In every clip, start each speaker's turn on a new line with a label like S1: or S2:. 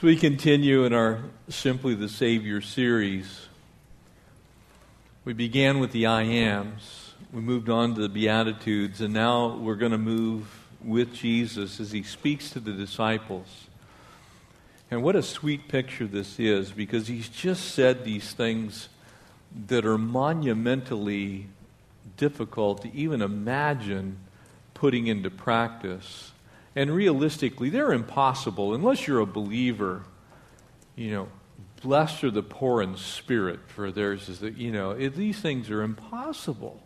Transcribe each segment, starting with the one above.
S1: So we continue in our Simply the Savior series. We began with the I ams, we moved on to the Beatitudes, and now we're going to move with Jesus as he speaks to the disciples. And what a sweet picture this is because he's just said these things that are monumentally difficult to even imagine putting into practice. And realistically, they're impossible unless you're a believer. You know, blessed are the poor in spirit, for theirs is that, you know, it, these things are impossible.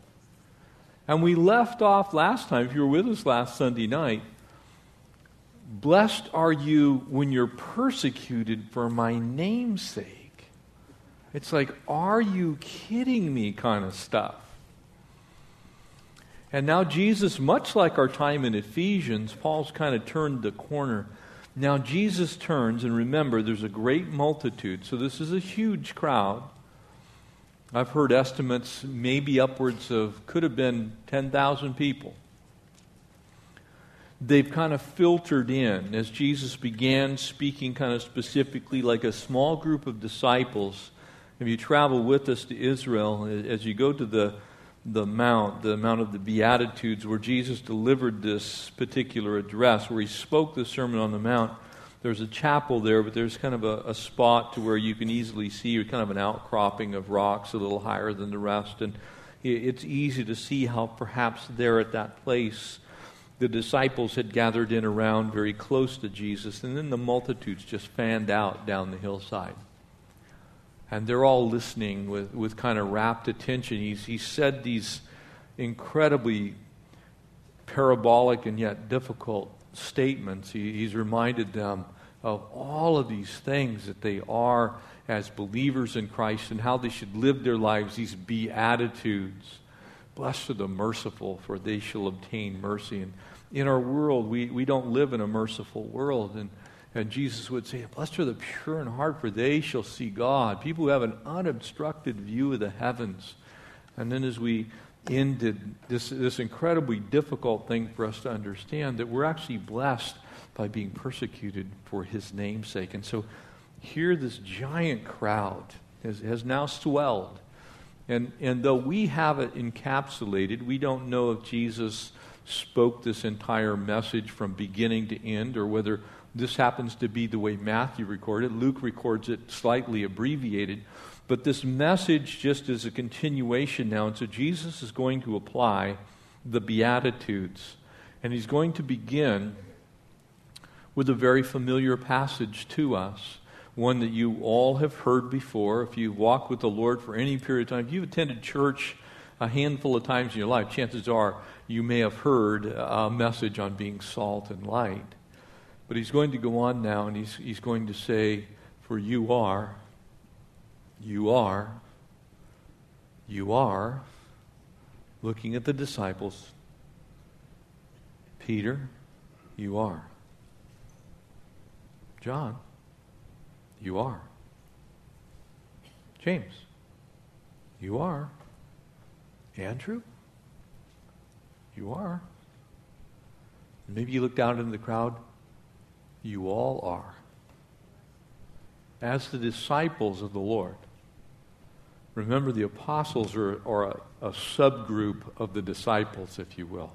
S1: And we left off last time, if you were with us last Sunday night, blessed are you when you're persecuted for my name's sake. It's like, are you kidding me kind of stuff. And now, Jesus, much like our time in Ephesians, Paul's kind of turned the corner. Now, Jesus turns, and remember, there's a great multitude, so this is a huge crowd. I've heard estimates maybe upwards of, could have been 10,000 people. They've kind of filtered in as Jesus began speaking kind of specifically like a small group of disciples. If you travel with us to Israel, as you go to the the Mount, the Mount of the Beatitudes, where Jesus delivered this particular address, where he spoke the Sermon on the Mount. There's a chapel there, but there's kind of a, a spot to where you can easily see kind of an outcropping of rocks a little higher than the rest. And it's easy to see how perhaps there at that place the disciples had gathered in around very close to Jesus, and then the multitudes just fanned out down the hillside and they're all listening with, with kind of rapt attention. He's, he said these incredibly parabolic and yet difficult statements. He, he's reminded them of all of these things that they are as believers in Christ and how they should live their lives, these beatitudes. Blessed are the merciful, for they shall obtain mercy. And in our world, we, we don't live in a merciful world. And and Jesus would say, Blessed are the pure in heart, for they shall see God. People who have an unobstructed view of the heavens. And then as we ended this, this incredibly difficult thing for us to understand, that we're actually blessed by being persecuted for his name's sake. And so here, this giant crowd has, has now swelled. And, and though we have it encapsulated, we don't know if Jesus spoke this entire message from beginning to end or whether this happens to be the way Matthew recorded. Luke records it slightly abbreviated. But this message just is a continuation now. And so Jesus is going to apply the Beatitudes. And he's going to begin with a very familiar passage to us, one that you all have heard before. If you've walked with the Lord for any period of time, if you've attended church a handful of times in your life, chances are you may have heard a message on being salt and light. But he's going to go on now and he's, he's going to say, For you are, you are, you are, looking at the disciples, Peter, you are. John, you are. James, you are. Andrew, you are. Maybe you look down into the crowd you all are. As the disciples of the Lord, remember the apostles are, are a, a subgroup of the disciples, if you will.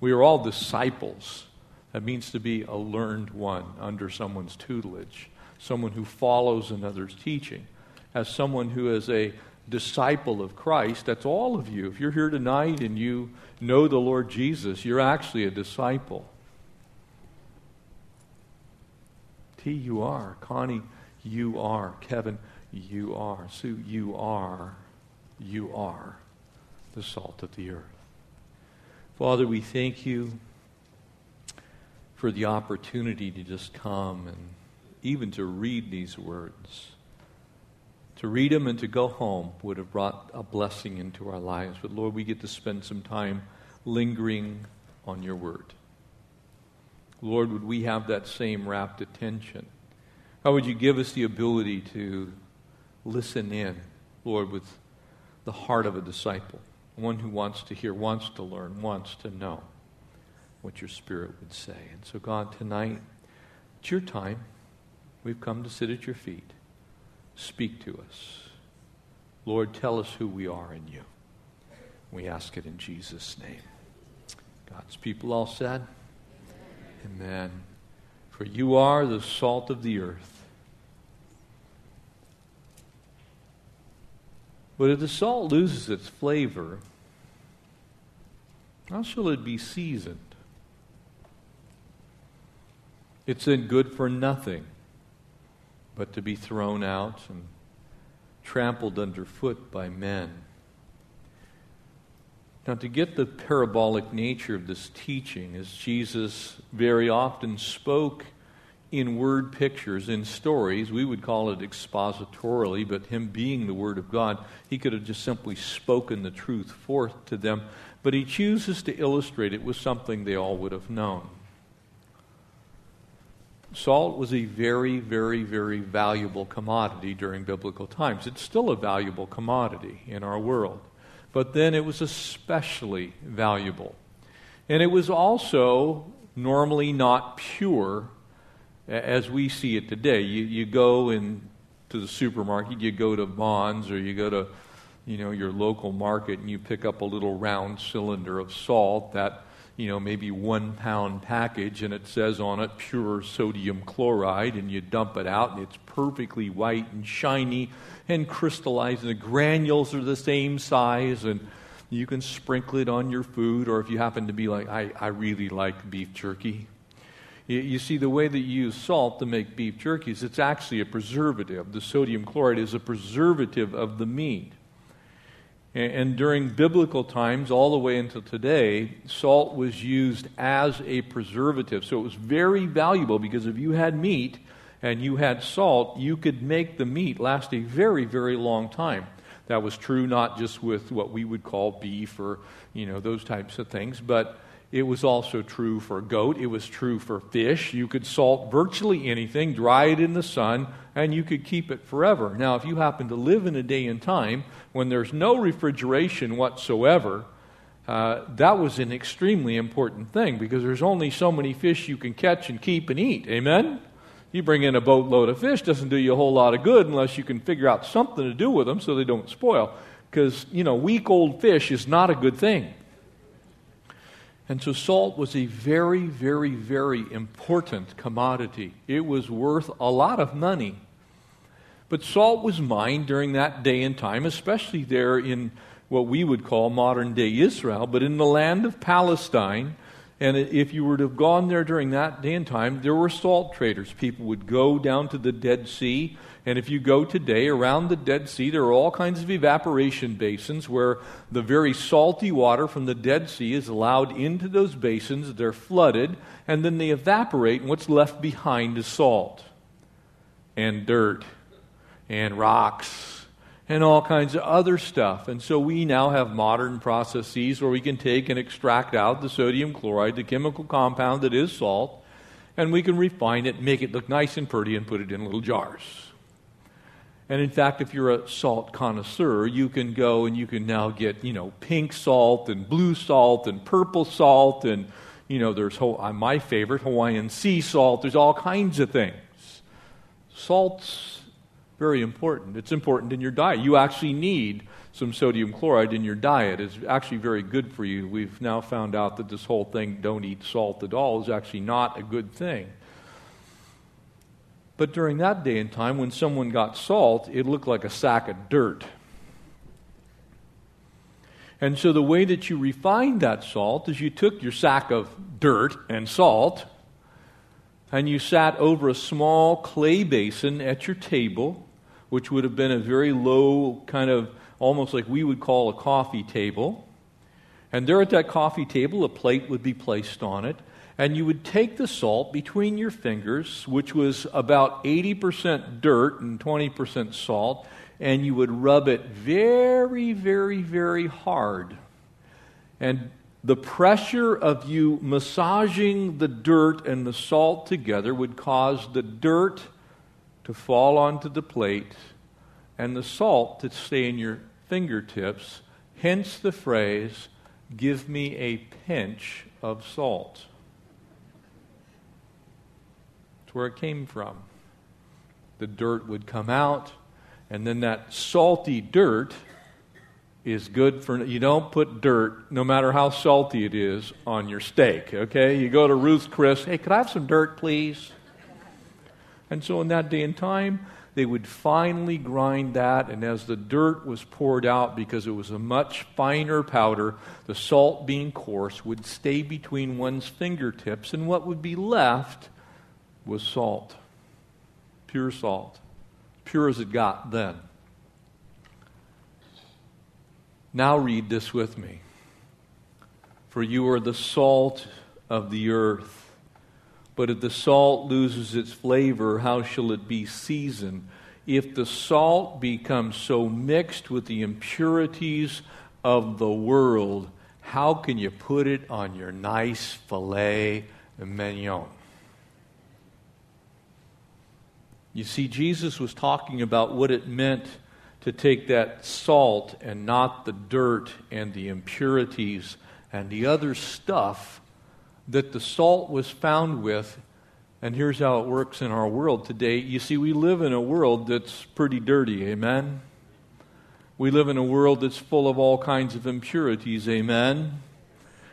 S1: We are all disciples. That means to be a learned one under someone's tutelage, someone who follows another's teaching. As someone who is a disciple of Christ, that's all of you. If you're here tonight and you know the Lord Jesus, you're actually a disciple. T, you are. Connie, you are. Kevin, you are. Sue, you are. You are the salt of the earth. Father, we thank you for the opportunity to just come and even to read these words. To read them and to go home would have brought a blessing into our lives. But Lord, we get to spend some time lingering on your word. Lord, would we have that same rapt attention? How would you give us the ability to listen in, Lord, with the heart of a disciple, one who wants to hear, wants to learn, wants to know what your Spirit would say? And so, God, tonight, it's your time. We've come to sit at your feet. Speak to us. Lord, tell us who we are in you. We ask it in Jesus' name. God's people all said, Amen. For you are the salt of the earth. But if the salt loses its flavor, how shall it be seasoned? It's then good for nothing but to be thrown out and trampled underfoot by men. Now, to get the parabolic nature of this teaching, as Jesus very often spoke in word pictures, in stories, we would call it expositorily, but him being the Word of God, he could have just simply spoken the truth forth to them. But he chooses to illustrate it with something they all would have known. Salt was a very, very, very valuable commodity during biblical times. It's still a valuable commodity in our world. But then it was especially valuable. And it was also normally not pure as we see it today. You, you go in to the supermarket, you go to Vons, or you go to you know, your local market and you pick up a little round cylinder of salt that you know, maybe one pound package and it says on it pure sodium chloride and you dump it out and it's perfectly white and shiny and crystallized and the granules are the same size and you can sprinkle it on your food or if you happen to be like, I, I really like beef jerky. You, you see, the way that you use salt to make beef jerkies, it's actually a preservative. The sodium chloride is a preservative of the meat. And during biblical times, all the way until today, salt was used as a preservative. So it was very valuable because if you had meat and you had salt, you could make the meat last a very, very long time. That was true not just with what we would call beef or, you know, those types of things, but it was also true for goat. It was true for fish. You could salt virtually anything, dry it in the sun, and you could keep it forever. Now, if you happen to live in a day and time when there's no refrigeration whatsoever, uh, that was an extremely important thing because there's only so many fish you can catch and keep and eat. Amen? You bring in a boatload of fish, doesn't do you a whole lot of good unless you can figure out something to do with them so they don't spoil. Because, you know, week old fish is not a good thing. And so salt was a very, very, very important commodity. It was worth a lot of money. But salt was mined during that day and time, especially there in what we would call modern day Israel, but in the land of Palestine. And if you were to have gone there during that day and time, there were salt traders. People would go down to the Dead Sea and if you go today around the Dead Sea, there are all kinds of evaporation basins where the very salty water from the Dead Sea is allowed into those basins. They're flooded, and then they evaporate, and what's left behind is salt and dirt and rocks and all kinds of other stuff. And so we now have modern processes where we can take and extract out the sodium chloride, the chemical compound that is salt, and we can refine it, make it look nice and pretty, and put it in little jars. And in fact, if you're a salt connoisseur, you can go and you can now get, you know, pink salt and blue salt and purple salt and, you know, there's uh, my favorite, Hawaiian sea salt. There's all kinds of things. Salt's very important. It's important in your diet. You actually need some sodium chloride in your diet. It's actually very good for you. We've now found out that this whole thing, don't eat salt at all, is actually not a good thing. But during that day and time, when someone got salt, it looked like a sack of dirt. And so the way that you refined that salt is you took your sack of dirt and salt and you sat over a small clay basin at your table, which would have been a very low, kind of almost like we would call a coffee table. And there at that coffee table, a plate would be placed on it and you would take the salt between your fingers, which was about 80% dirt and 20% salt, and you would rub it very, very, very hard. And the pressure of you massaging the dirt and the salt together would cause the dirt to fall onto the plate and the salt to stay in your fingertips. Hence the phrase, give me a pinch of salt. It's where it came from. the dirt would come out, and then that salty dirt is good for you don't put dirt no matter how salty it is on your steak okay you go to ruth's chris hey could i have some dirt please and so in that day and time they would finely grind that and as the dirt was poured out because it was a much finer powder the salt being coarse would stay between one's fingertips and what would be left was salt pure salt pure as it got then now read this with me. For you are the salt of the earth. But if the salt loses its flavor, how shall it be seasoned? If the salt becomes so mixed with the impurities of the world, how can you put it on your nice filet mignon? You see, Jesus was talking about what it meant to take that salt and not the dirt and the impurities and the other stuff that the salt was found with. And here's how it works in our world today. You see, we live in a world that's pretty dirty, amen? We live in a world that's full of all kinds of impurities, amen?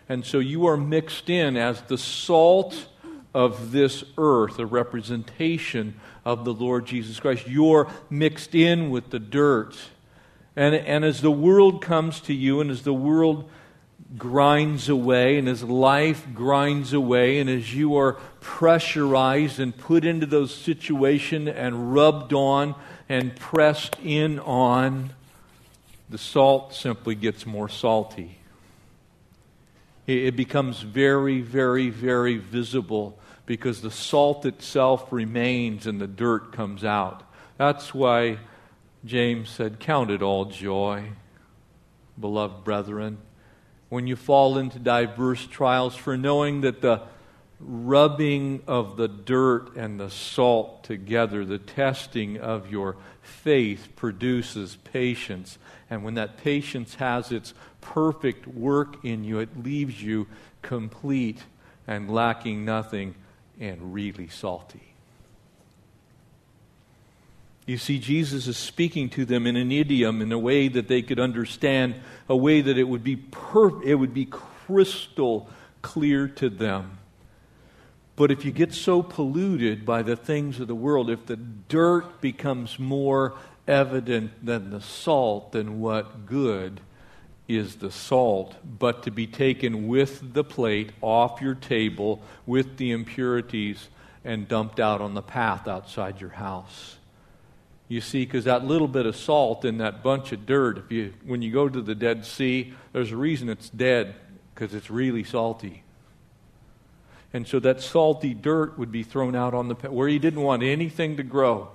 S1: And so you are mixed in as the salt of this earth, a representation of the Lord Jesus Christ. You're mixed in with the dirt. And, and as the world comes to you, and as the world grinds away, and as life grinds away, and as you are pressurized and put into those situations and rubbed on and pressed in on, the salt simply gets more salty. It becomes very, very, very visible because the salt itself remains and the dirt comes out. That's why James said, Count it all joy, beloved brethren, when you fall into diverse trials, for knowing that the rubbing of the dirt and the salt together, the testing of your faith produces patience. And when that patience has its perfect work in you, it leaves you complete and lacking nothing and really salty. You see, Jesus is speaking to them in an idiom, in a way that they could understand, a way that it would be it would be crystal clear to them. But if you get so polluted by the things of the world, if the dirt becomes more evident than the salt, then what good is the salt, but to be taken with the plate off your table with the impurities and dumped out on the path outside your house. You see, because that little bit of salt in that bunch of dirt, if you, when you go to the Dead Sea, there's a reason it's dead, because it's really salty. And so that salty dirt would be thrown out on the where you didn't want anything to grow,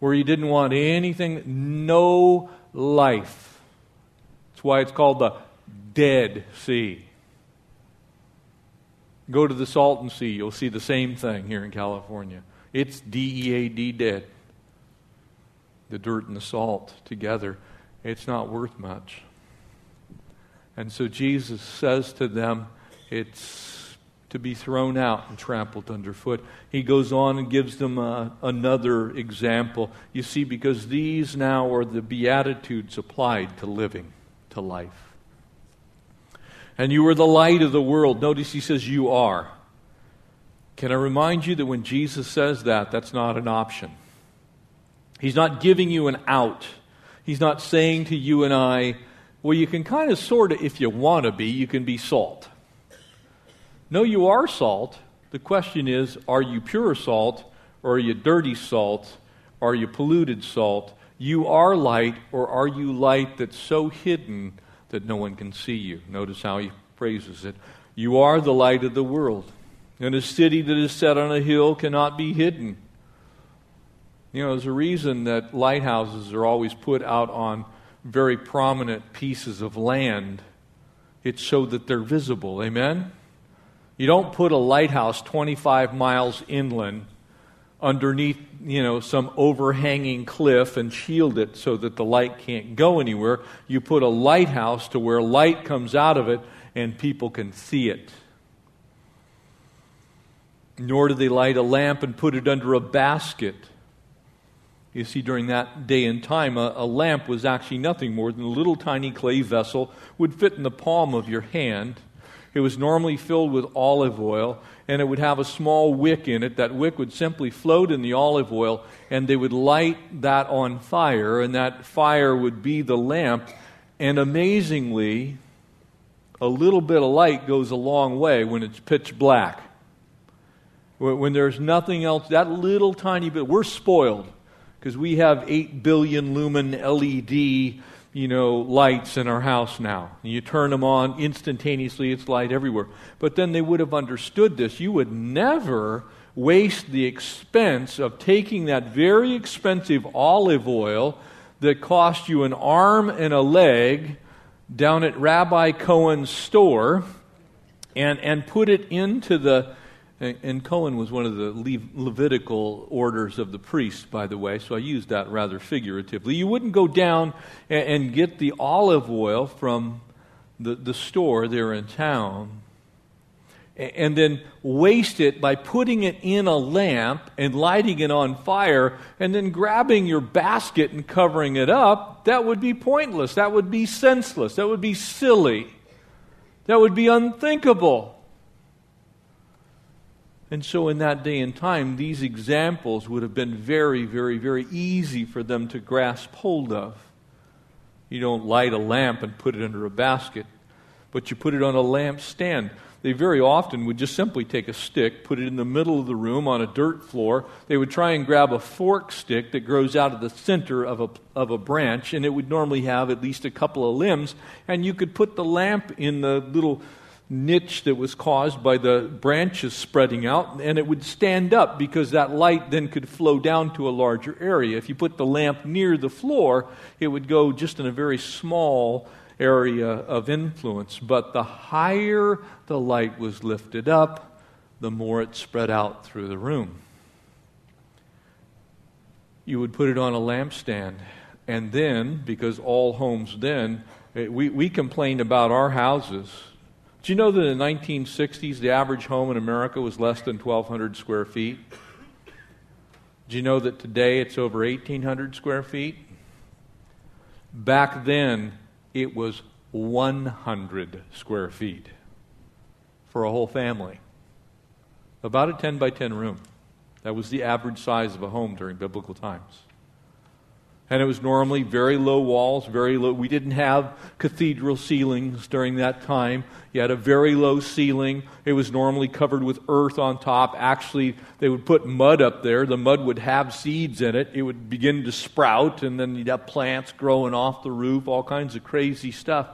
S1: where you didn't want anything, no life that's why it's called the Dead Sea. Go to the Salton Sea, you'll see the same thing here in California. It's D E A D dead. The dirt and the salt together, it's not worth much. And so Jesus says to them, it's to be thrown out and trampled underfoot. He goes on and gives them uh, another example. You see, because these now are the Beatitudes applied to living to life. And you are the light of the world. Notice he says, You are. Can I remind you that when Jesus says that, that's not an option? He's not giving you an out. He's not saying to you and I, well, you can kind of sort of, if you want to be, you can be salt. No, you are salt. The question is, are you pure salt or are you dirty salt? Are you polluted salt? You are light, or are you light that's so hidden that no one can see you? Notice how he phrases it. You are the light of the world. And a city that is set on a hill cannot be hidden. You know, there's a reason that lighthouses are always put out on very prominent pieces of land. It's so that they're visible. Amen? You don't put a lighthouse 25 miles inland underneath, you know, some overhanging cliff and shield it so that the light can't go anywhere. You put a lighthouse to where light comes out of it and people can see it. Nor do they light a lamp and put it under a basket, You see, during that day and time, a, a, lamp was actually nothing more than a little tiny clay vessel, would fit in the palm of your hand. It was normally filled with olive oil, and it would have a small wick in it. That wick would simply float in the olive oil, and they would light that on fire, and that fire would be the lamp. And amazingly, a little bit of light goes a long way when it's pitch black. When there's nothing else, that little tiny bit, we're spoiled because we have 8 billion lumen LED, you know, lights in our house now. You turn them on instantaneously, it's light everywhere. But then they would have understood this. You would never waste the expense of taking that very expensive olive oil that cost you an arm and a leg down at Rabbi Cohen's store and, and put it into the and Cohen was one of the Levitical orders of the priests, by the way, so I used that rather figuratively. You wouldn't go down and get the olive oil from the, the store there in town and then waste it by putting it in a lamp and lighting it on fire and then grabbing your basket and covering it up, that would be pointless. That would be senseless. That would be silly. That would be unthinkable. And so, in that day and time, these examples would have been very, very, very easy for them to grasp hold of. You don't light a lamp and put it under a basket, but you put it on a lamp stand. They very often would just simply take a stick, put it in the middle of the room on a dirt floor. They would try and grab a fork stick that grows out of the center of a, of a branch, and it would normally have at least a couple of limbs. And you could put the lamp in the little niche that was caused by the branches spreading out, and it would stand up because that light then could flow down to a larger area. If you put the lamp near the floor, it would go just in a very small area of influence. But the higher the light was lifted up, the more it spread out through the room. You would put it on a lampstand, and then, because all homes then, we, we complained about our houses do you know that in the 1960s, the average home in America was less than 1,200 square feet? Do you know that today it's over 1,800 square feet? Back then, it was 100 square feet for a whole family. About a 10 by 10 room. That was the average size of a home during biblical times and it was normally very low walls, very low. We didn't have cathedral ceilings during that time. You had a very low ceiling. It was normally covered with earth on top. Actually, they would put mud up there. The mud would have seeds in it. It would begin to sprout, and then you'd have plants growing off the roof, all kinds of crazy stuff.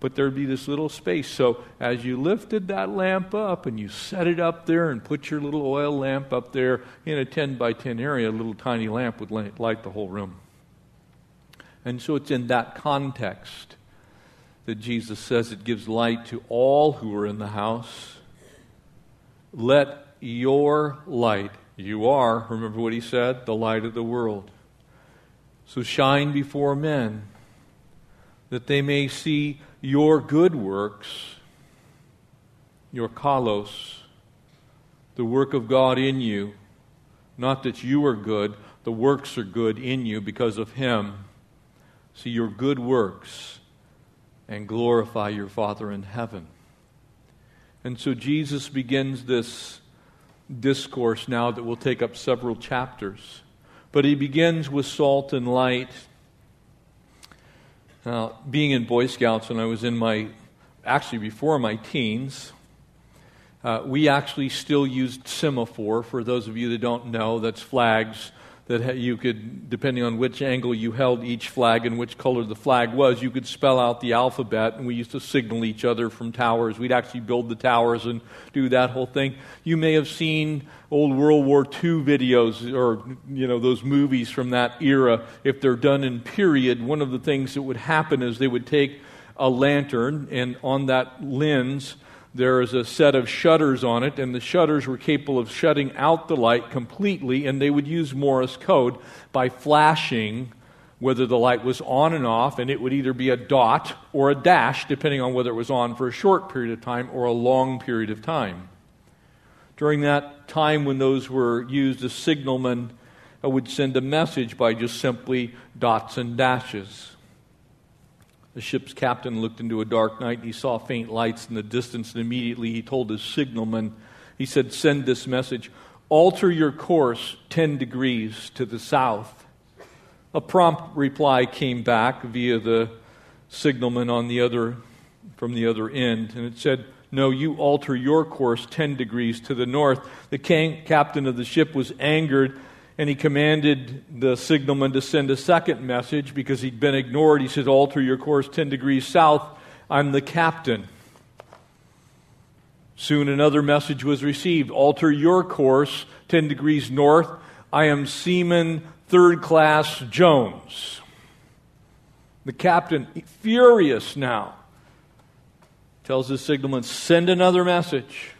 S1: But there'd be this little space. So as you lifted that lamp up and you set it up there and put your little oil lamp up there in a 10 by 10 area, a little tiny lamp would light the whole room. And so it's in that context that Jesus says it gives light to all who are in the house. Let your light, you are, remember what he said, the light of the world. So shine before men that they may see your good works, your kalos, the work of God in you. Not that you are good, the works are good in you because of Him see your good works and glorify your Father in heaven. And so Jesus begins this discourse now that will take up several chapters. But he begins with salt and light. Now, being in Boy Scouts when I was in my, actually before my teens, uh, we actually still used semaphore. For those of you that don't know, that's flags that you could, depending on which angle you held each flag and which color the flag was, you could spell out the alphabet. And we used to signal each other from towers. We'd actually build the towers and do that whole thing. You may have seen old World War II videos or, you know, those movies from that era. If they're done in period, one of the things that would happen is they would take a lantern and on that lens, there is a set of shutters on it, and the shutters were capable of shutting out the light completely, and they would use Morse code by flashing whether the light was on and off, and it would either be a dot or a dash, depending on whether it was on for a short period of time or a long period of time. During that time when those were used, the signalman would send a message by just simply dots and dashes. The ship's captain looked into a dark night and he saw faint lights in the distance, and immediately he told his signalman, he said, Send this message alter your course 10 degrees to the south. A prompt reply came back via the signalman on the other, from the other end, and it said, No, you alter your course 10 degrees to the north. The captain of the ship was angered and he commanded the signalman to send a second message because he'd been ignored. He said, Alter your course 10 degrees south. I'm the captain. Soon another message was received Alter your course 10 degrees north. I am Seaman Third Class Jones. The captain, furious now, tells his signalman, Send another message.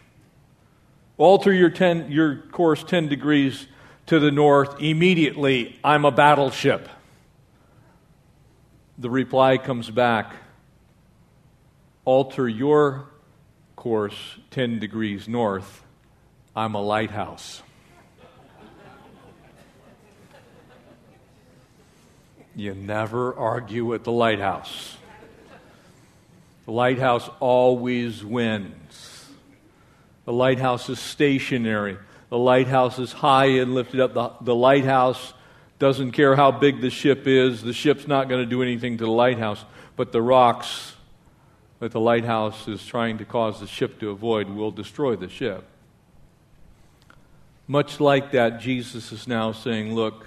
S1: Alter your, ten, your course 10 degrees to the north immediately. I'm a battleship. The reply comes back alter your course 10 degrees north. I'm a lighthouse. You never argue with the lighthouse. The lighthouse always wins. The lighthouse is stationary. The lighthouse is high and lifted up. The, the lighthouse doesn't care how big the ship is. The ship's not going to do anything to the lighthouse. But the rocks that the lighthouse is trying to cause the ship to avoid will destroy the ship. Much like that, Jesus is now saying, Look,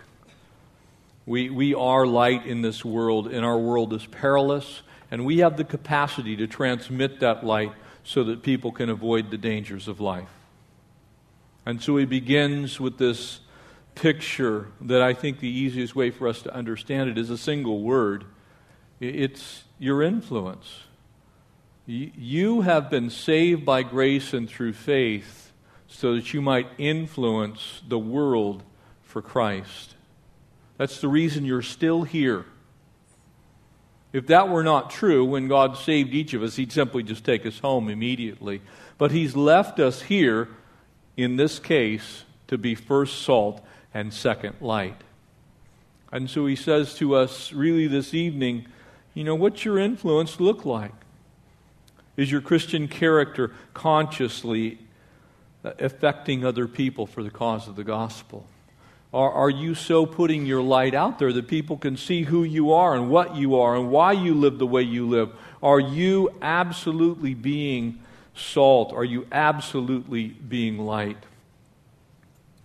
S1: we, we are light in this world, and our world is perilous, and we have the capacity to transmit that light so that people can avoid the dangers of life. And so he begins with this picture that I think the easiest way for us to understand it is a single word it's your influence. You have been saved by grace and through faith so that you might influence the world for Christ. That's the reason you're still here. If that were not true, when God saved each of us, He'd simply just take us home immediately. But He's left us here in this case, to be first salt and second light. And so he says to us, really, this evening, you know, what's your influence look like? Is your Christian character consciously uh, affecting other people for the cause of the gospel? Are, are you so putting your light out there that people can see who you are and what you are and why you live the way you live? Are you absolutely being salt? Are you absolutely being light?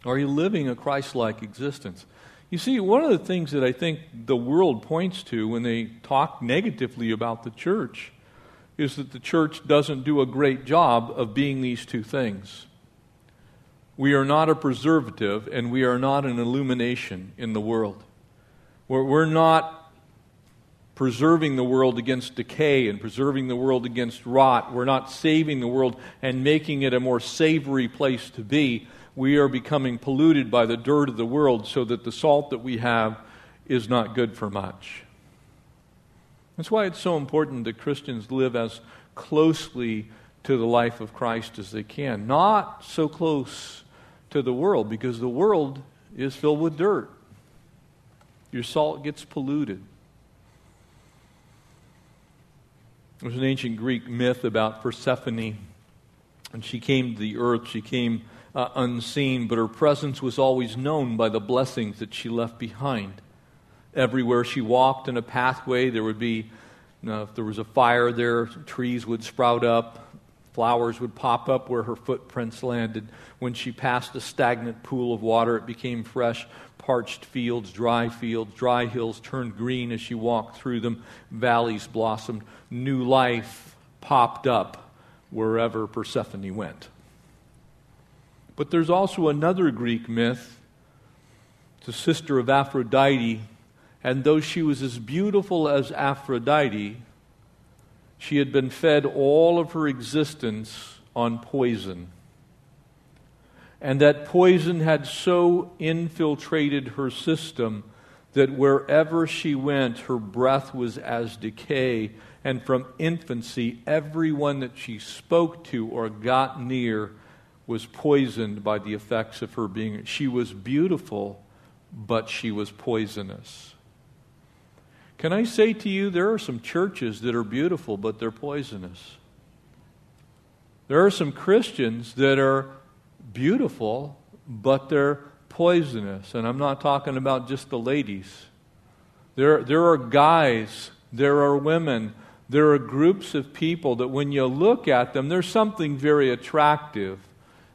S1: Are you living a Christ like existence? You see, one of the things that I think the world points to when they talk negatively about the church is that the church doesn't do a great job of being these two things. We are not a preservative and we are not an illumination in the world. We're, we're not preserving the world against decay and preserving the world against rot. We're not saving the world and making it a more savory place to be. We are becoming polluted by the dirt of the world so that the salt that we have is not good for much. That's why it's so important that Christians live as closely to the life of Christ as they can. Not so close to the world because the world is filled with dirt. Your salt gets polluted. There's an ancient Greek myth about Persephone. And she came to the earth, she came uh, unseen, but her presence was always known by the blessings that she left behind. Everywhere she walked in a pathway, there would be, you know, if there was a fire there, trees would sprout up, flowers would pop up where her footprints landed. When she passed a stagnant pool of water, it became fresh parched fields, dry fields, dry hills turned green as she walked through them, valleys blossomed, new life popped up wherever Persephone went. But there's also another Greek myth, the sister of Aphrodite, and though she was as beautiful as Aphrodite, she had been fed all of her existence on poison and that poison had so infiltrated her system that wherever she went, her breath was as decay. And from infancy, everyone that she spoke to or got near was poisoned by the effects of her being. She was beautiful, but she was poisonous. Can I say to you, there are some churches that are beautiful, but they're poisonous. There are some Christians that are beautiful, but they're poisonous. And I'm not talking about just the ladies. There, there are guys, there are women, there are groups of people that when you look at them, there's something very attractive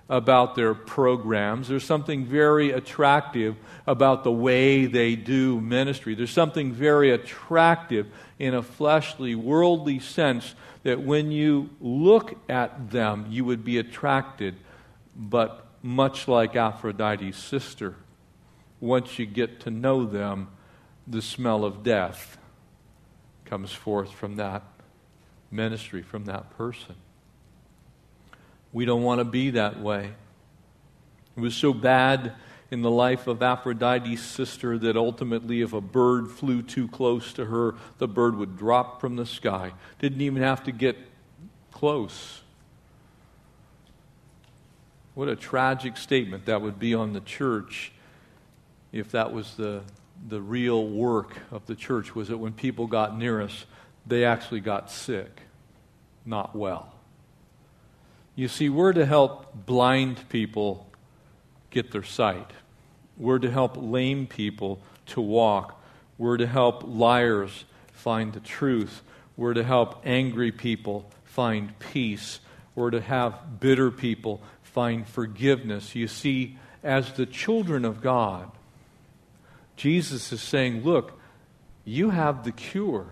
S1: about their programs. There's something very attractive about the way they do ministry. There's something very attractive in a fleshly, worldly sense that when you look at them, you would be attracted. But much like Aphrodite's sister, once you get to know them, the smell of death comes forth from that ministry, from that person. We don't want to be that way. It was so bad in the life of Aphrodite's sister that ultimately, if a bird flew too close to her, the bird would drop from the sky. Didn't even have to get close. What a tragic statement that would be on the church if that was the the real work of the church was that when people got near us, they actually got sick, not well. You see, we're to help blind people get their sight. We're to help lame people to walk. We're to help liars find the truth. We're to help angry people find peace. We're to have bitter people find forgiveness. You see, as the children of God, Jesus is saying, Look, you have the cure,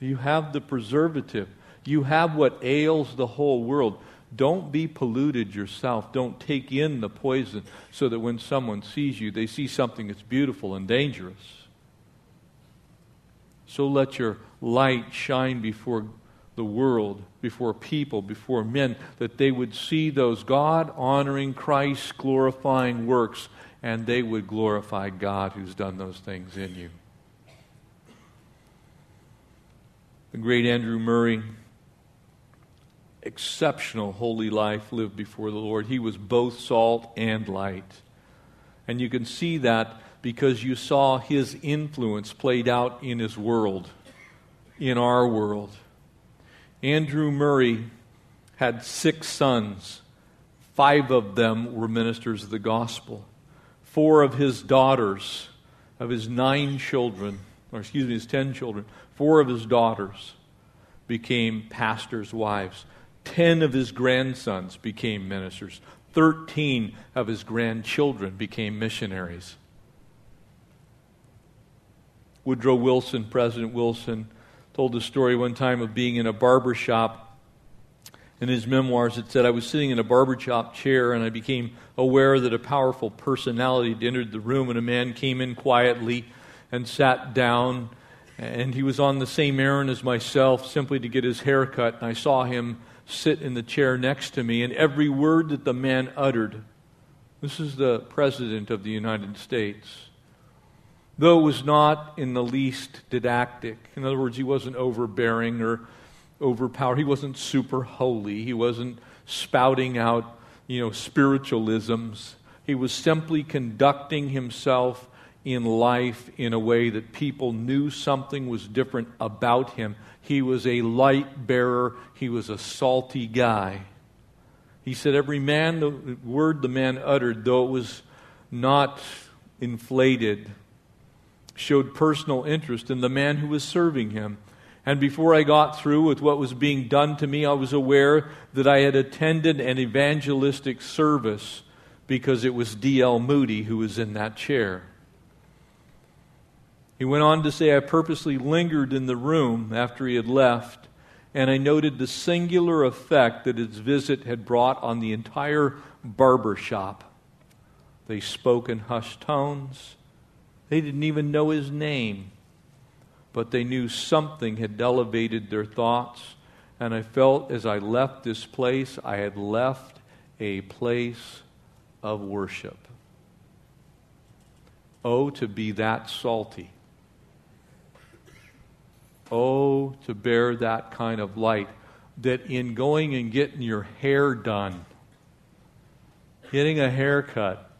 S1: you have the preservative, you have what ails the whole world. Don't be polluted yourself. Don't take in the poison so that when someone sees you, they see something that's beautiful and dangerous. So let your light shine before the world, before people, before men, that they would see those God honoring, Christ glorifying works and they would glorify God who's done those things in you. The great Andrew Murray, exceptional holy life lived before the Lord. He was both salt and light. And you can see that because you saw his influence played out in his world, in our world. Andrew Murray had six sons, five of them were ministers of the gospel four of his daughters, of his nine children, or excuse me, his ten children, four of his daughters became pastors' wives. Ten of his grandsons became ministers. Thirteen of his grandchildren became missionaries. Woodrow Wilson, President Wilson, told the story one time of being in a barber shop in his memoirs, it said, I was sitting in a barber shop chair and I became aware that a powerful personality had entered the room, and a man came in quietly and sat down. And he was on the same errand as myself, simply to get his hair cut. And I saw him sit in the chair next to me, and every word that the man uttered, this is the President of the United States, though it was not in the least didactic. In other words, he wasn't overbearing or overpowered. He wasn't super holy. He wasn't spouting out, you know, spiritualisms. He was simply conducting himself in life in a way that people knew something was different about him. He was a light bearer. He was a salty guy. He said every man, the word the man uttered, though it was not inflated, showed personal interest in the man who was serving him. And before I got through with what was being done to me, I was aware that I had attended an evangelistic service because it was D.L. Moody who was in that chair. He went on to say, I purposely lingered in the room after he had left, and I noted the singular effect that his visit had brought on the entire barber shop. They spoke in hushed tones. They didn't even know his name but they knew something had elevated their thoughts. And I felt as I left this place, I had left a place of worship. Oh, to be that salty. Oh, to bear that kind of light. That in going and getting your hair done, getting a haircut,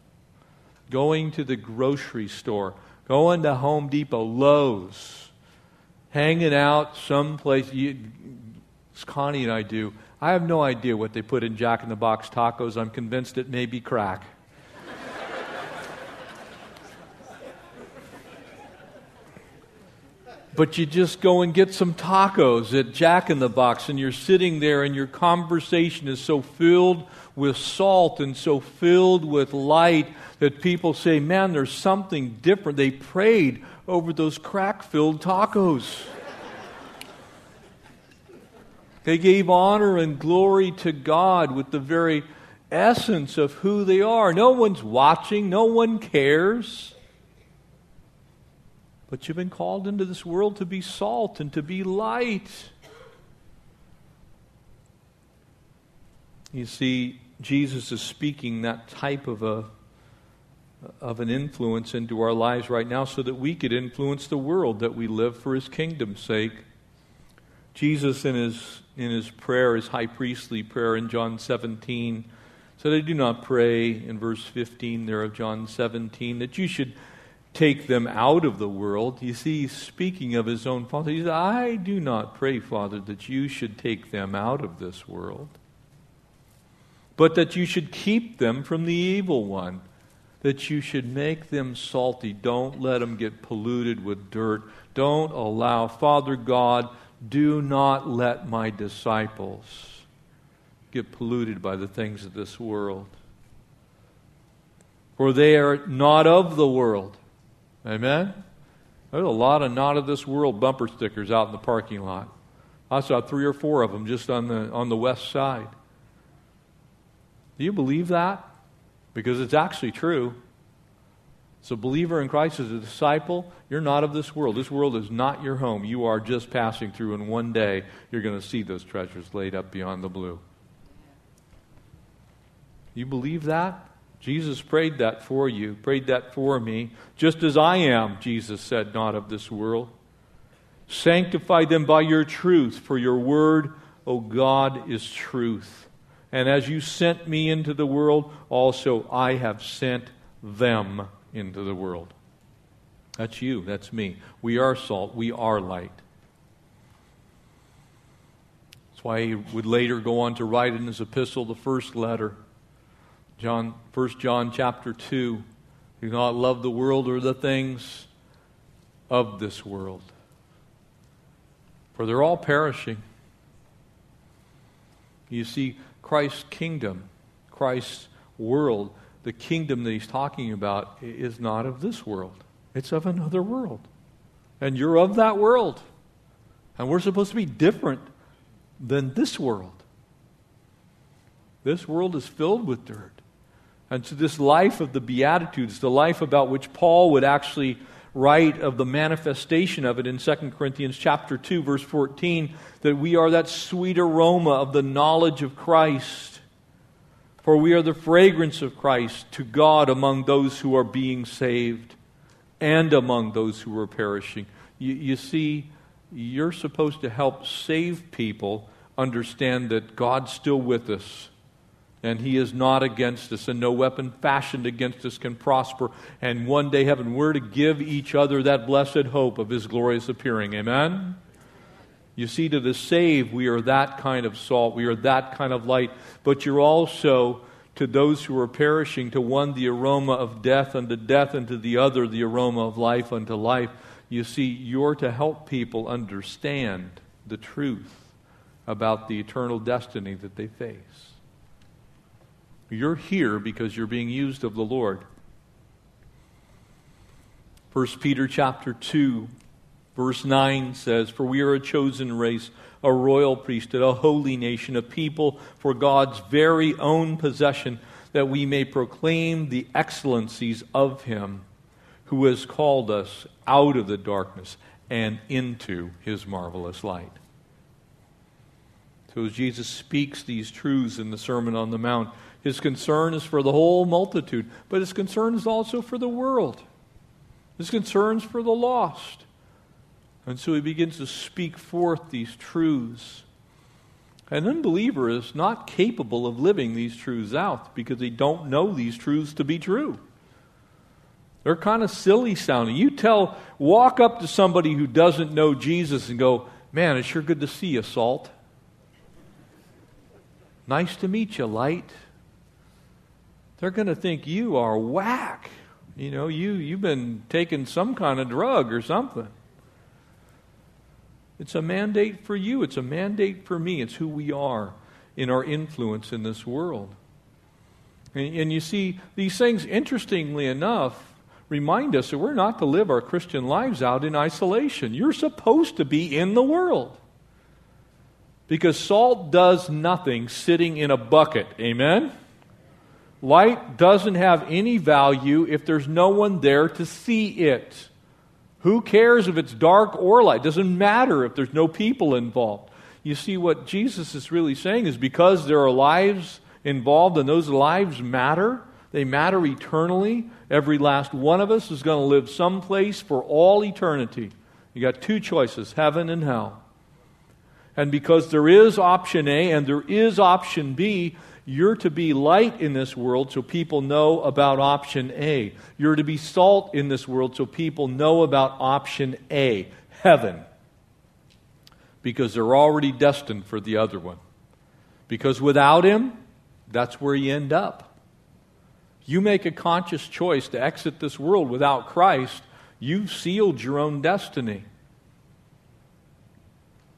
S1: going to the grocery store, going to Home Depot, Lowe's, hanging out someplace. You, Connie and I do. I have no idea what they put in Jack in the Box tacos. I'm convinced it may be crack. But you just go and get some tacos at Jack in the Box, and you're sitting there, and your conversation is so filled with salt and so filled with light that people say, Man, there's something different. They prayed over those crack filled tacos. they gave honor and glory to God with the very essence of who they are. No one's watching, no one cares. But you've been called into this world to be salt and to be light. You see, Jesus is speaking that type of a of an influence into our lives right now so that we could influence the world that we live for his kingdom's sake. Jesus in his in his prayer, his high priestly prayer in John 17, said, I do not pray in verse 15 there of John 17 that you should take them out of the world. You see, speaking of his own Father, he said, I do not pray, Father, that you should take them out of this world, but that you should keep them from the evil one, that you should make them salty. Don't let them get polluted with dirt. Don't allow, Father God, do not let my disciples get polluted by the things of this world. For they are not of the world Amen? There's a lot of not of this world bumper stickers out in the parking lot. I saw three or four of them just on the, on the west side. Do you believe that? Because it's actually true. So, believer in Christ, as a disciple, you're not of this world. This world is not your home. You are just passing through, and one day you're going to see those treasures laid up beyond the blue. You believe that? Jesus prayed that for you, prayed that for me, just as I am, Jesus said, not of this world. Sanctify them by your truth, for your word, O God, is truth. And as you sent me into the world, also I have sent them into the world. That's you, that's me. We are salt, we are light. That's why he would later go on to write in his epistle, the first letter John, 1 John chapter 2. Do not love the world or the things of this world, for they're all perishing. You see, Christ's kingdom, Christ's world, the kingdom that he's talking about is not of this world, it's of another world. And you're of that world. And we're supposed to be different than this world. This world is filled with dirt and to this life of the Beatitudes, the life about which Paul would actually write of the manifestation of it in 2 Corinthians chapter 2 verse 14 that we are that sweet aroma of the knowledge of Christ. For we are the fragrance of Christ to God among those who are being saved and among those who are perishing. You, you see you're supposed to help save people understand that God's still with us and he is not against us, and no weapon fashioned against us can prosper. And one day, heaven, we're to give each other that blessed hope of his glorious appearing. Amen? You see, to the saved, we are that kind of salt, we are that kind of light, but you're also to those who are perishing, to one the aroma of death unto death, and to the other the aroma of life unto life. You see, you're to help people understand the truth about the eternal destiny that they face. You're here because you're being used of the Lord. 1 Peter chapter 2 verse 9 says, "For we are a chosen race, a royal priesthood, a holy nation, a people for God's very own possession, that we may proclaim the excellencies of him who has called us out of the darkness and into his marvelous light." So as Jesus speaks these truths in the Sermon on the Mount, his concern is for the whole multitude, but his concern is also for the world. His concern is for the lost. And so he begins to speak forth these truths. An unbeliever is not capable of living these truths out because they don't know these truths to be true. They're kind of silly sounding. You tell, walk up to somebody who doesn't know Jesus and go, Man, it's sure good to see you, Salt. Nice to meet you, Light. They're going to think you are whack. You know, you, you've been taking some kind of drug or something. It's a mandate for you, it's a mandate for me. It's who we are in our influence in this world. And, and, you see, these things, interestingly enough, remind us that we're not to live our Christian lives out in isolation. You're supposed to be in the world. Because salt does nothing sitting in a bucket. Amen? Light doesn't have any value if there's no one there to see it. Who cares if it's dark or light? It doesn't matter if there's no people involved. You see, what Jesus is really saying is because there are lives involved and those lives matter, they matter eternally. Every last one of us is going to live someplace for all eternity. You got two choices heaven and hell. And because there is option A and there is option B, you're to be light in this world so people know about option A. You're to be salt in this world so people know about option A, heaven. Because they're already destined for the other one. Because without Him, that's where you end up. You make a conscious choice to exit this world without Christ, you've sealed your own destiny.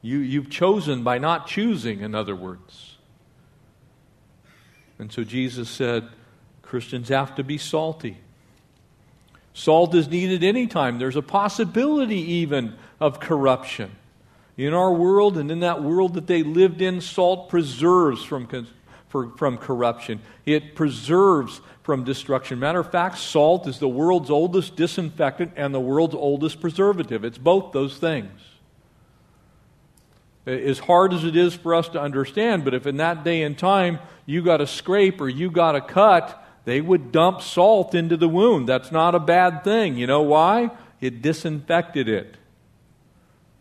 S1: You, you've chosen by not choosing, in other words. And so Jesus said, Christians have to be salty. Salt is needed anytime. There's a possibility even of corruption. In our world and in that world that they lived in, salt preserves from, for, from corruption. It preserves from destruction. Matter of fact, salt is the world's oldest disinfectant and the world's oldest preservative. It's both those things as hard as it is for us to understand, but if in that day and time you got a scrape or you got a cut, they would dump salt into the wound. That's not a bad thing. You know why? It disinfected it.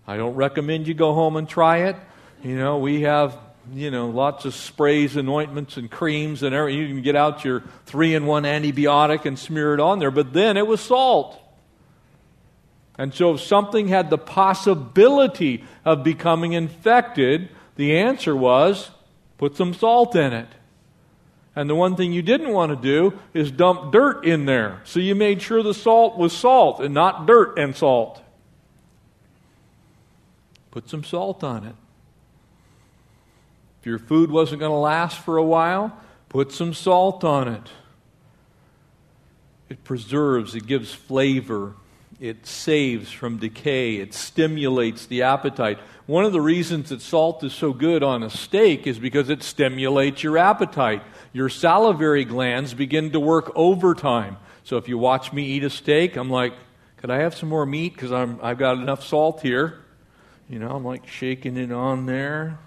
S1: I don't recommend you go home and try it. You know, we have, you know, lots of sprays and ointments and creams and everything. You can get out your three in one antibiotic and smear it on there, but then it was salt. And so, if something had the possibility of becoming infected, the answer was put some salt in it. And the one thing you didn't want to do is dump dirt in there. So you made sure the salt was salt and not dirt and salt. Put some salt on it. If your food wasn't going to last for a while, put some salt on it. It preserves, it gives flavor, it saves from decay, it stimulates the appetite. One of the reasons that salt is so good on a steak is because it stimulates your appetite. Your salivary glands begin to work overtime. So if you watch me eat a steak, I'm like, could I have some more meat? Because I've got enough salt here. You know, I'm like shaking it on there.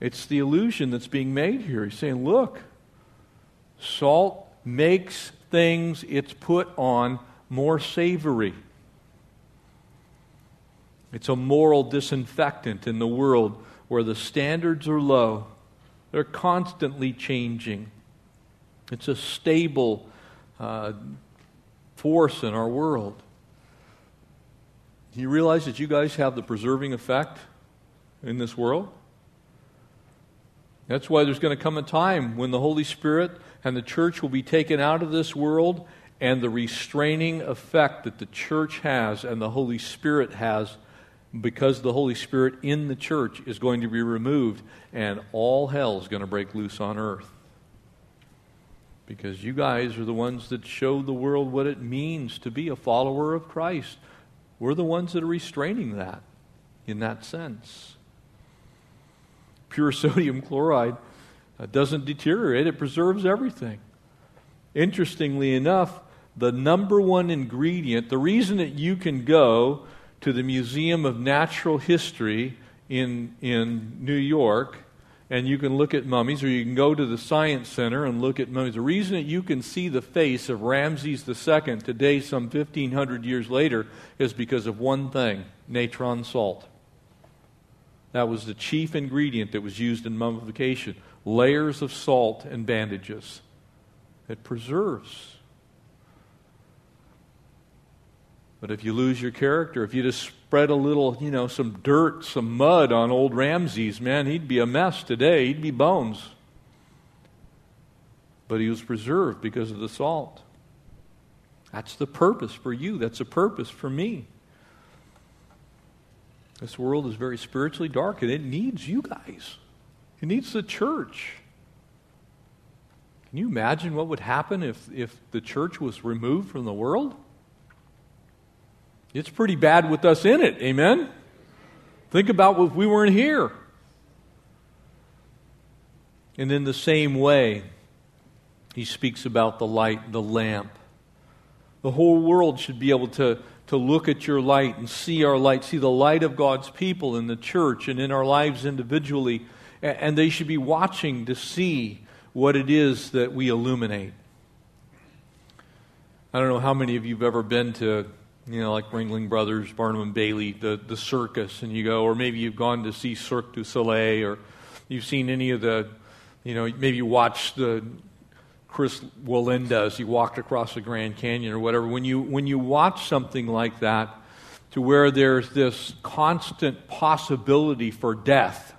S1: It's the illusion that's being made here. He's saying, look, salt makes things it's put on more savory. It's a moral disinfectant in the world where the standards are low. They're constantly changing. It's a stable uh, force in our world. Do you realize that you guys have the preserving effect in this world? That's why there's going to come a time when the Holy Spirit and the church will be taken out of this world and the restraining effect that the church has and the Holy Spirit has because the Holy Spirit in the church is going to be removed and all hell is going to break loose on earth. Because you guys are the ones that show the world what it means to be a follower of Christ. We're the ones that are restraining that in that sense. Pure sodium chloride uh, doesn't deteriorate, it preserves everything. Interestingly enough, the number one ingredient, the reason that you can go to the Museum of Natural History in, in New York and you can look at mummies, or you can go to the Science Center and look at mummies. The reason that you can see the face of Ramses II today, some 1,500 years later, is because of one thing natron salt. That was the chief ingredient that was used in mummification layers of salt and bandages. It preserves. But if you lose your character, if you just spread a little, you know, some dirt, some mud on old Ramses, man, he'd be a mess today. He'd be bones. But he was preserved because of the salt. That's the purpose for you. That's the purpose for me. This world is very spiritually dark, and it needs you guys. It needs the church. Can you imagine what would happen if, if the church was removed from the world? It's pretty bad with us in it, amen? Think about if we weren't here. And in the same way, he speaks about the light, the lamp. The whole world should be able to, to look at your light and see our light, see the light of God's people in the church and in our lives individually. And they should be watching to see what it is that we illuminate. I don't know how many of you have ever been to you know, like Ringling Brothers, Barnum and Bailey, the, the circus, and you go, or maybe you've gone to see Cirque du Soleil, or you've seen any of the, you know, maybe you watched the Chris Wallenda as he walked across the Grand Canyon or whatever. When you, when you watch something like that, to where there's this constant possibility for death,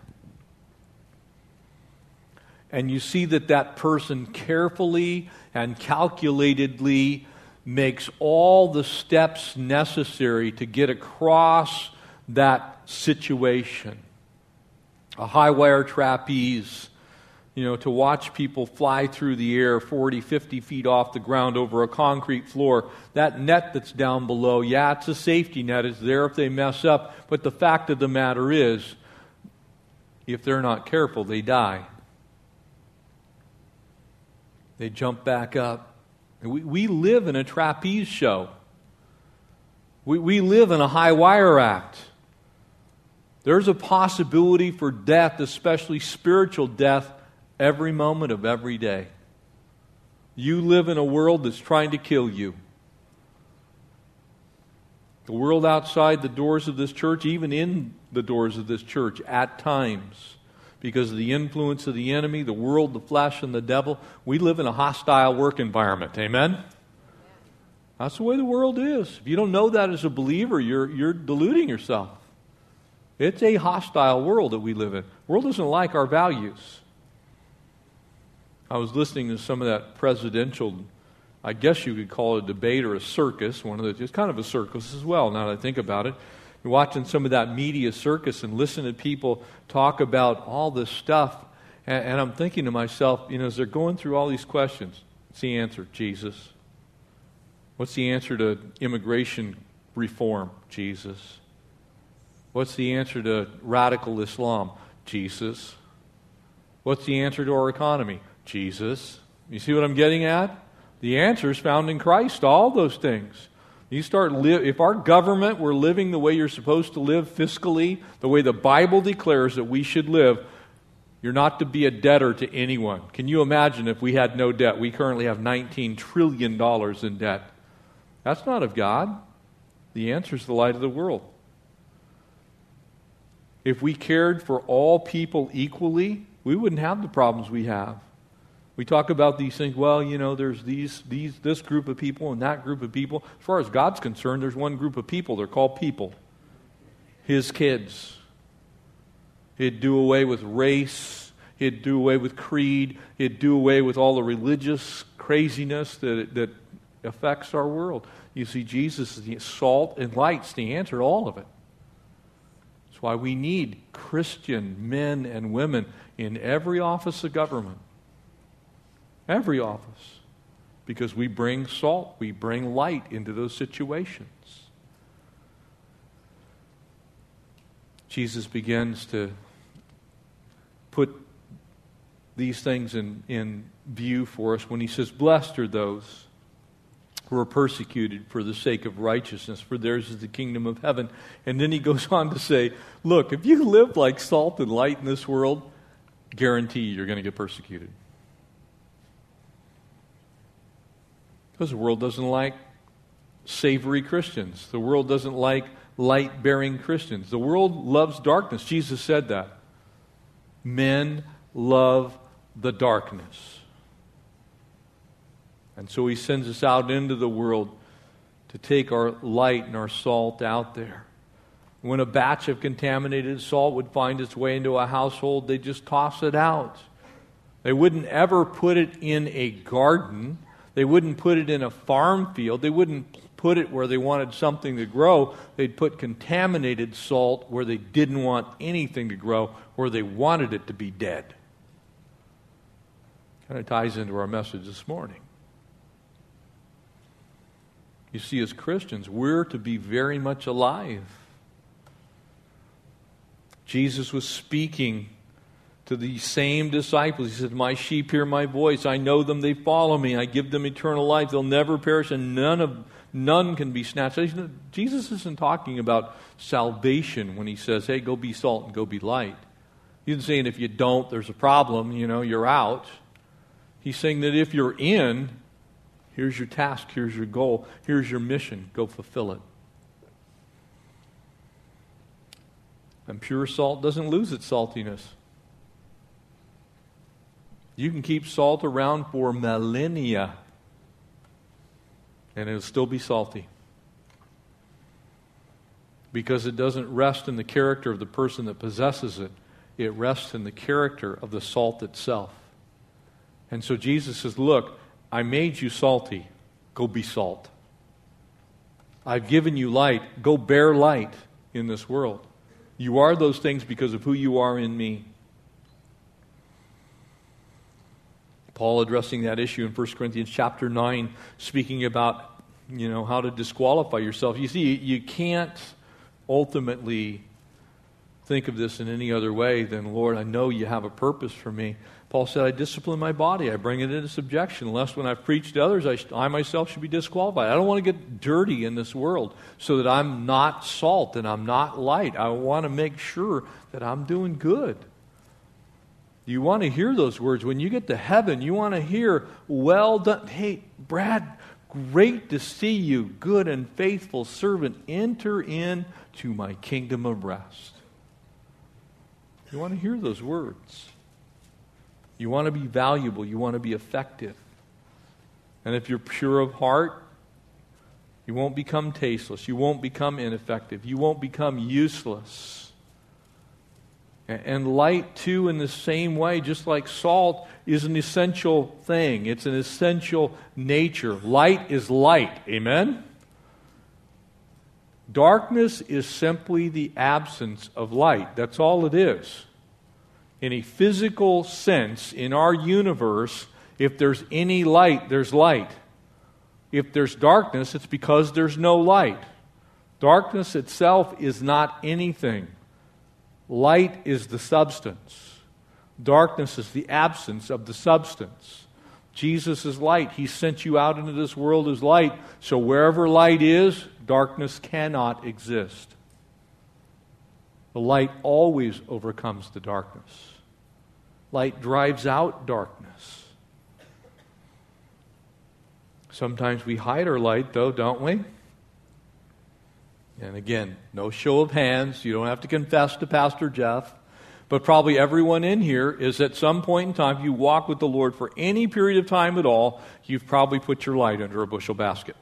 S1: and you see that that person carefully and calculatedly makes all the steps necessary to get across that situation. A high wire trapeze, you know, to watch people fly through the air 40, 50 feet off the ground over a concrete floor. That net that's down below, yeah, it's a safety net. It's there if they mess up. But the fact of the matter is, if they're not careful, they die. They jump back up we, we live in a trapeze show. We, we live in a high wire act. There's a possibility for death, especially spiritual death, every moment of every day. You live in a world that's trying to kill you. The world outside the doors of this church, even in the doors of this church, at times, because of the influence of the enemy, the world, the flesh, and the devil. We live in a hostile work environment. Amen? That's the way the world is. If you don't know that as a believer, you're, you're deluding yourself. It's a hostile world that we live in. The world doesn't like our values. I was listening to some of that presidential, I guess you could call it a debate or a circus, one of the, it's kind of a circus as well, now that I think about it. Watching some of that media circus and listen to people talk about all this stuff. And, and I'm thinking to myself, you know, as they're going through all these questions, what's the answer? Jesus. What's the answer to immigration reform? Jesus. What's the answer to radical Islam? Jesus. What's the answer to our economy? Jesus. You see what I'm getting at? The answer is found in Christ, all those things. You start li- if our government were living the way you're supposed to live fiscally, the way the Bible declares that we should live, you're not to be a debtor to anyone. Can you imagine if we had no debt? We currently have 19 trillion dollars in debt. That's not of God. The answer is the light of the world. If we cared for all people equally, we wouldn't have the problems we have. We talk about these things, well, you know, there's these, these, this group of people and that group of people. As far as God's concerned, there's one group of people. They're called people, His kids. He'd do away with race, He'd do away with creed, He'd do away with all the religious craziness that, that affects our world. You see, Jesus is the salt and light's the answer to all of it. That's why we need Christian men and women in every office of government Every office. Because we bring salt, we bring light into those situations. Jesus begins to put these things in, in view for us when he says, Blessed are those who are persecuted for the sake of righteousness, for theirs is the kingdom of heaven. And then he goes on to say, Look, if you live like salt and light in this world, guarantee you're going to get persecuted. Because the world doesn't like savory Christians. The world doesn't like light bearing Christians. The world loves darkness. Jesus said that. Men love the darkness. And so he sends us out into the world to take our light and our salt out there. When a batch of contaminated salt would find its way into a household, they just toss it out. They wouldn't ever put it in a garden. They wouldn't put it in a farm field. They wouldn't put it where they wanted something to grow. They'd put contaminated salt where they didn't want anything to grow, where they wanted it to be dead. Kind of ties into our message this morning. You see, as Christians, we're to be very much alive. Jesus was speaking to the same disciples. He said, My sheep hear my voice. I know them, they follow me. I give them eternal life. They'll never perish, and none of none can be snatched. Jesus isn't talking about salvation when he says, Hey, go be salt and go be light. He isn't saying if you don't, there's a problem, you know, you're out. He's saying that if you're in, Here's your task. Here's your goal. Here's your mission. Go fulfill it. And pure salt doesn't lose its saltiness. You can keep salt around for millennia, and it'll still be salty. Because it doesn't rest in the character of the person that possesses it, it rests in the character of the salt itself. And so Jesus says, Look, I made you salty. Go be salt. I've given you light. Go bear light in this world. You are those things because of who you are in me. Paul addressing that issue in 1 Corinthians chapter 9, speaking about, you know, how to disqualify yourself. You see, you can't ultimately think of this in any other way than, Lord, I know you have a purpose for me. Paul said, I discipline my body. I bring it into subjection, lest when I've preached to others, I, I, myself should be disqualified. I don't want to get dirty in this world so that I'm not salt and I'm not light. I want to make sure that I'm doing good. You want to hear those words. When you get to heaven, you want to hear, Well done. Hey, Brad, great to see you, good and faithful servant. Enter into my kingdom of rest. You want to hear those words. You want to be valuable. You want to be effective. And if you're pure of heart, you won't become tasteless. You won't become ineffective. You won't become useless. And light, too, in the same way, just like salt is an essential thing, it's an essential nature. Light is light. Amen? Darkness is simply the absence of light. That's all it is in a physical sense, in our universe, if there's any light, there's light. If there's darkness, it's because there's no light. Darkness itself is not anything, light is the substance. Darkness is the absence of the substance. Jesus is light. He sent you out into this world as light. So wherever light is, darkness cannot exist. The light always overcomes the darkness. Light drives out darkness. Sometimes we hide our light, though, don't we? And again, no show of hands. You don't have to confess to Pastor Jeff. But probably everyone in here is at some point in time, if you walk with the Lord for any period of time at all, you've probably put your light under a bushel basket.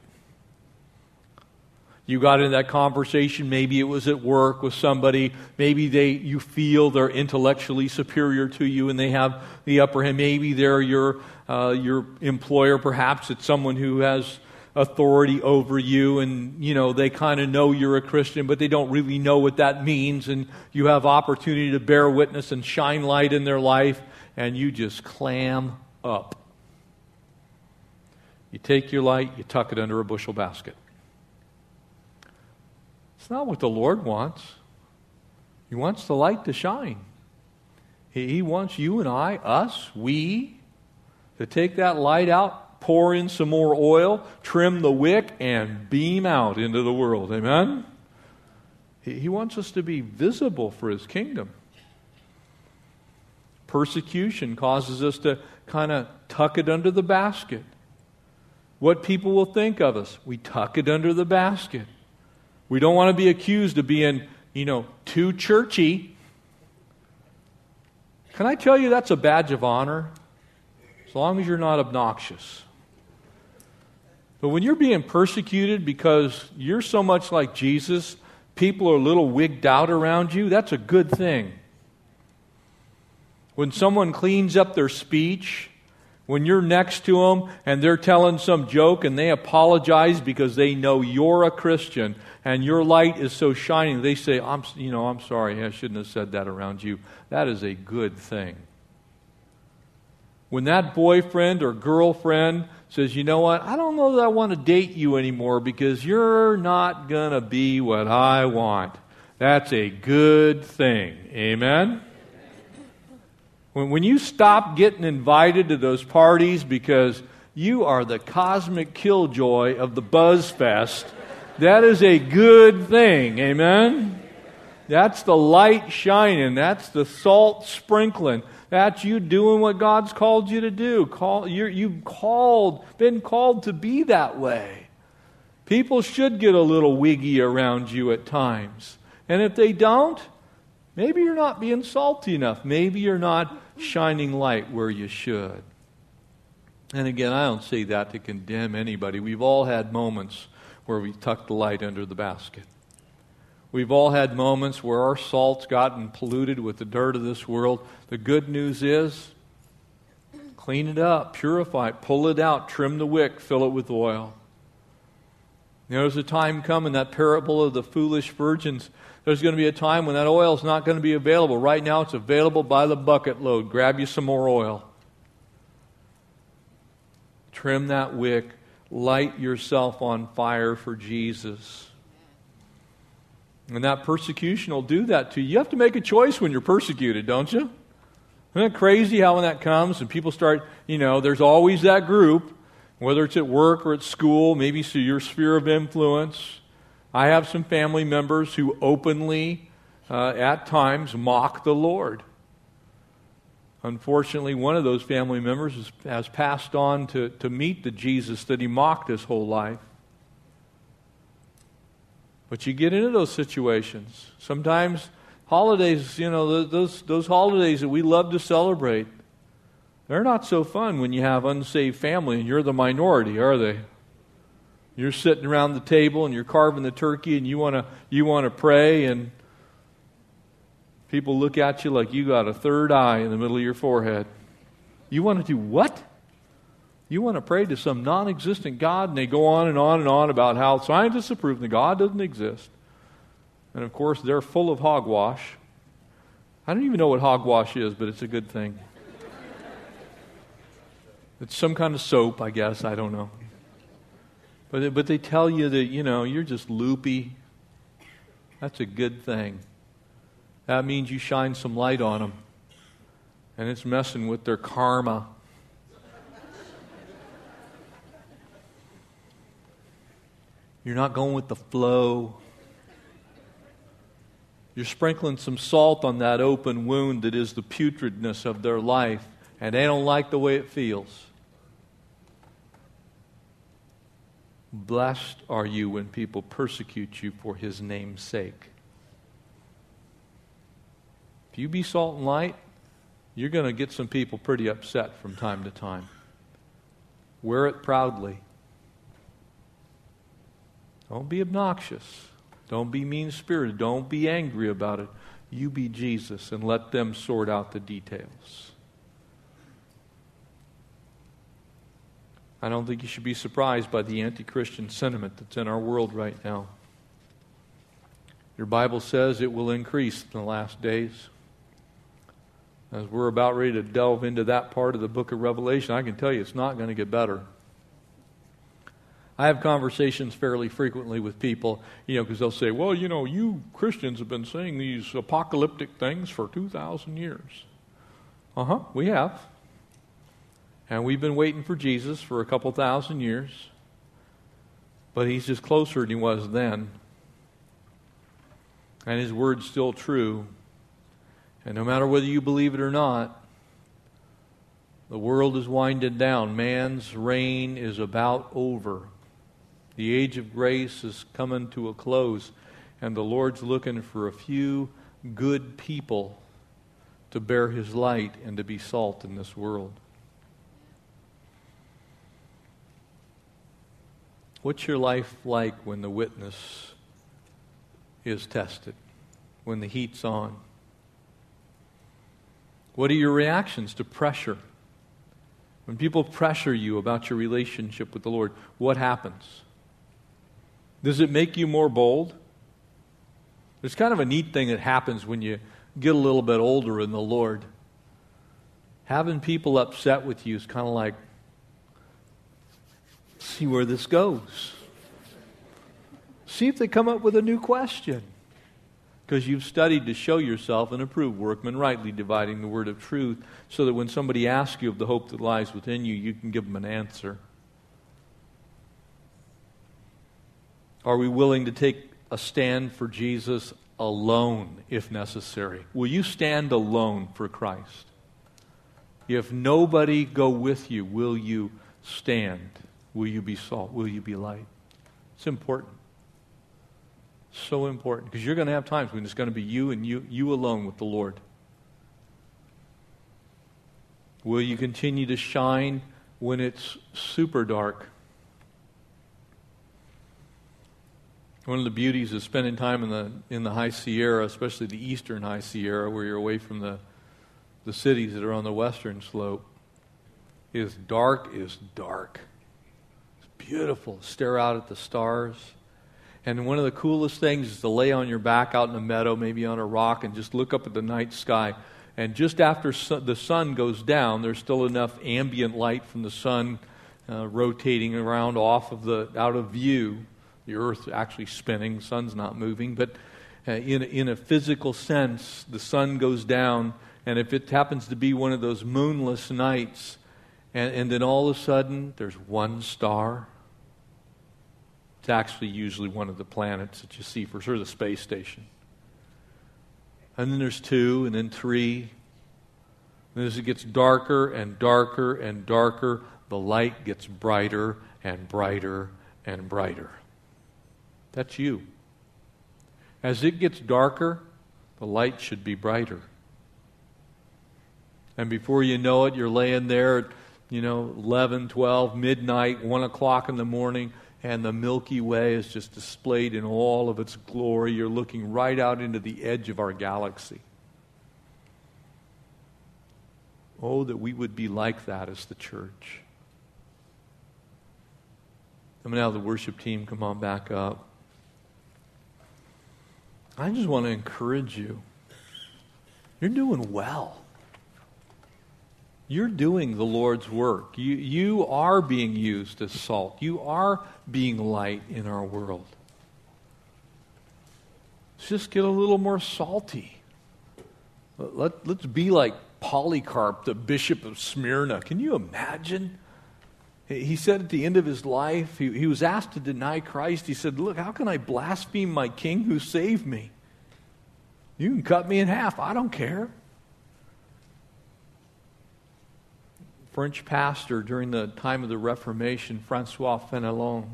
S1: You got in that conversation, maybe it was at work with somebody, maybe they you feel they're intellectually superior to you and they have the upper hand. Maybe they're your uh, your employer, perhaps it's someone who has authority over you and you know they kind of know you're a Christian, but they don't really know what that means, and you have opportunity to bear witness and shine light in their life, and you just clam up. You take your light, you tuck it under a bushel basket. It's not what the Lord wants. He wants the light to shine. He, wants you and I, us, we, to take that light out, pour in some more oil, trim the wick, and beam out into the world. Amen? He, wants us to be visible for His kingdom. Persecution causes us to kind of tuck it under the basket. What people will think of us, we tuck it under the basket. We don't want to be accused of being, you know, too churchy. Can I tell you that's a badge of honor? As long as you're not obnoxious. But when you're being persecuted because you're so much like Jesus, people are a little wigged out around you, that's a good thing. When someone cleans up their speech, when you're next to them and they're telling some joke and they apologize because they know you're a Christian and your light is so shining, they say, I'm, you know, I'm sorry, I shouldn't have said that around you. That is a good thing. When that boyfriend or girlfriend says, you know what, I don't know that I want to date you anymore because you're not going to be what I want. That's a good thing. Amen? When, when you stop getting invited to those parties because you are the cosmic killjoy of the Buzz Fest, that is a good thing. Amen? That's the light shining. That's the salt sprinkling. That's you doing what God's called you to do. Call, you're, you've called, been called to be that way. People should get a little wiggy around you at times. And if they don't, maybe you're not being salty enough. Maybe you're not shining light where you should. And again, I don't say that to condemn anybody. We've all had moments where we tucked the light under the basket. We've all had moments where our salt's gotten polluted with the dirt of this world. The good news is clean it up, purify it, pull it out, trim the wick, fill it with oil. There's a time coming, that parable of the foolish virgins there's going to be a time when that oil is not going to be available. Right now, it's available by the bucket load. Grab you some more oil. Trim that wick. Light yourself on fire for Jesus. And that persecution will do that to you. You have to make a choice when you're persecuted, don't you? Isn't it crazy how when that comes and people start, you know, there's always that group, whether it's at work or at school, maybe through your sphere of influence I have some family members who openly, uh, at times, mock the Lord. Unfortunately, one of those family members has, has passed on to, to meet the Jesus that he mocked his whole life. But you get into those situations. Sometimes holidays, you know, those, those holidays that we love to celebrate, they're not so fun when you have unsaved family and you're the minority, are they? You're sitting around the table and you're carving the turkey and you want to you want to pray and people look at you like you got a third eye in the middle of your forehead. You want to do what? You want to pray to some non existent God, and they go on and on and on about how scientists have proven that God doesn't exist. And of course, they're full of hogwash. I don't even know what hogwash is, but it's a good thing. It's some kind of soap, I guess. I don't know. But, but they tell you that, you know, you're just loopy. That's a good thing. That means you shine some light on them. And it's messing with their karma. You're not going with the flow. You're sprinkling some salt on that open wound that is the putridness of their life, and they don't like the way it feels. Blessed are you when people persecute you for his name's sake. If you be salt and light, you're going to get some people pretty upset from time to time. Wear it proudly. Don't be obnoxious. Don't be mean spirited. Don't be angry about it. You be Jesus and let them sort out the details. I don't think you should be surprised by the anti Christian sentiment that's in our world right now. Your Bible says it will increase in the last days. As we're about ready to delve into that part of the book of Revelation, I can tell you it's not going to get better. I have conversations fairly frequently with people, you know, because they'll say, well, you know, you Christians have been saying these apocalyptic things for 2,000 years. Uh huh, we have. And we've been waiting for Jesus for a couple thousand years, but he's just closer than he was then. And his word's still true. And no matter whether you believe it or not, the world is winding down. Man's reign is about over. The age of grace is coming to a close, and the Lord's looking for a few good people to bear his light and to be salt in this world. What's your life like when the witness is tested, when the heat's on? What are your reactions to pressure? When people pressure you about your relationship with the Lord, what happens? Does it make you more bold? There's kind of a neat thing that happens when you get a little bit older in the Lord. Having people upset with you is kind of like, see where this goes. See if they come up with a new question. Because you've studied to show yourself an approved workman, rightly dividing the word of truth, so that when somebody asks you of the hope that lies within you, you can give them an answer. Are we willing to take a stand for Jesus alone if necessary? Will you stand alone for Christ? If nobody go with you, will you stand? Will you be salt? Will you be light? It's important. So important. Because you're going to have times when it's going to be you and you, you alone with the Lord. Will you continue to shine when it's super dark? One of the beauties of spending time in the, in the High Sierra, especially the eastern High Sierra, where you're away from the, the cities that are on the western slope, is dark is dark It's beautiful. Stare out at the stars. And one of the coolest things is to lay on your back out in a meadow, maybe on a rock, and just look up at the night sky. And just after the sun goes down, there's still enough ambient light from the sun uh, rotating around off of the out of view. The Earth actually spinning, sun's not moving, but uh, in in a physical sense, the sun goes down, and if it happens to be one of those moonless nights, and, and then all of a sudden there's one star it's actually usually one of the planets that you see for sure, the space station. And then there's two, and then three. And as it gets darker and darker and darker, the light gets brighter and brighter and brighter. That's you. As it gets darker, the light should be brighter. And before you know it, you're laying there at, you know, 11, 12, midnight, 1 o'clock in the morning, and the Milky Way is just displayed in all of its glory. You're looking right out into the edge of our galaxy. Oh, that we would be like that as the church. I'm going to have the worship team come on back up. I just want to encourage you. You're doing well. You're doing the Lord's work. You, you are being used as salt. You are being light in our world. Let's just get a little more salty. Let, let's be like Polycarp, the bishop of Smyrna. Can you imagine? He said at the end of his life, he, he was asked to deny Christ. He said, Look, how can I blaspheme my king who saved me? You can cut me in half. I don't care. French pastor during the time of the Reformation, Francois Fenelon.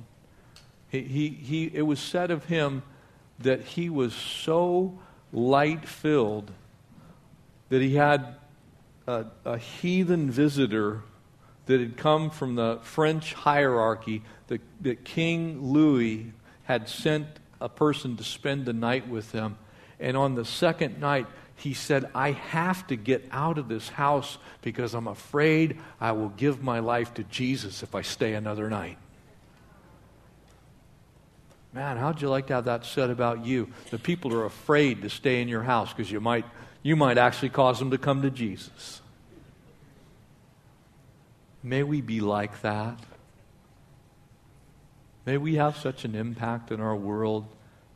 S1: He, he, he, it was said of him that he was so light filled that he had a, a, heathen visitor that had come from the French hierarchy, that, that King Louis had sent a person to spend the night with him. And on the second night, he said, I have to get out of this house because I'm afraid I will give my life to Jesus if I stay another night. Man, how'd you like to have that said about you? The people are afraid to stay in your house because you might, you might actually cause them to come to Jesus. May we be like that. May we have such an impact in our world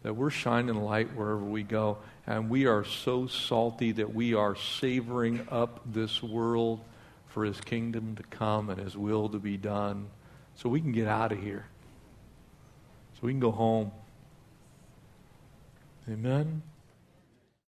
S1: that we're shining light wherever we go. And we are so salty that we are savoring up this world for his kingdom to come and his will to be done so we can get out of here. So we can go home. Amen.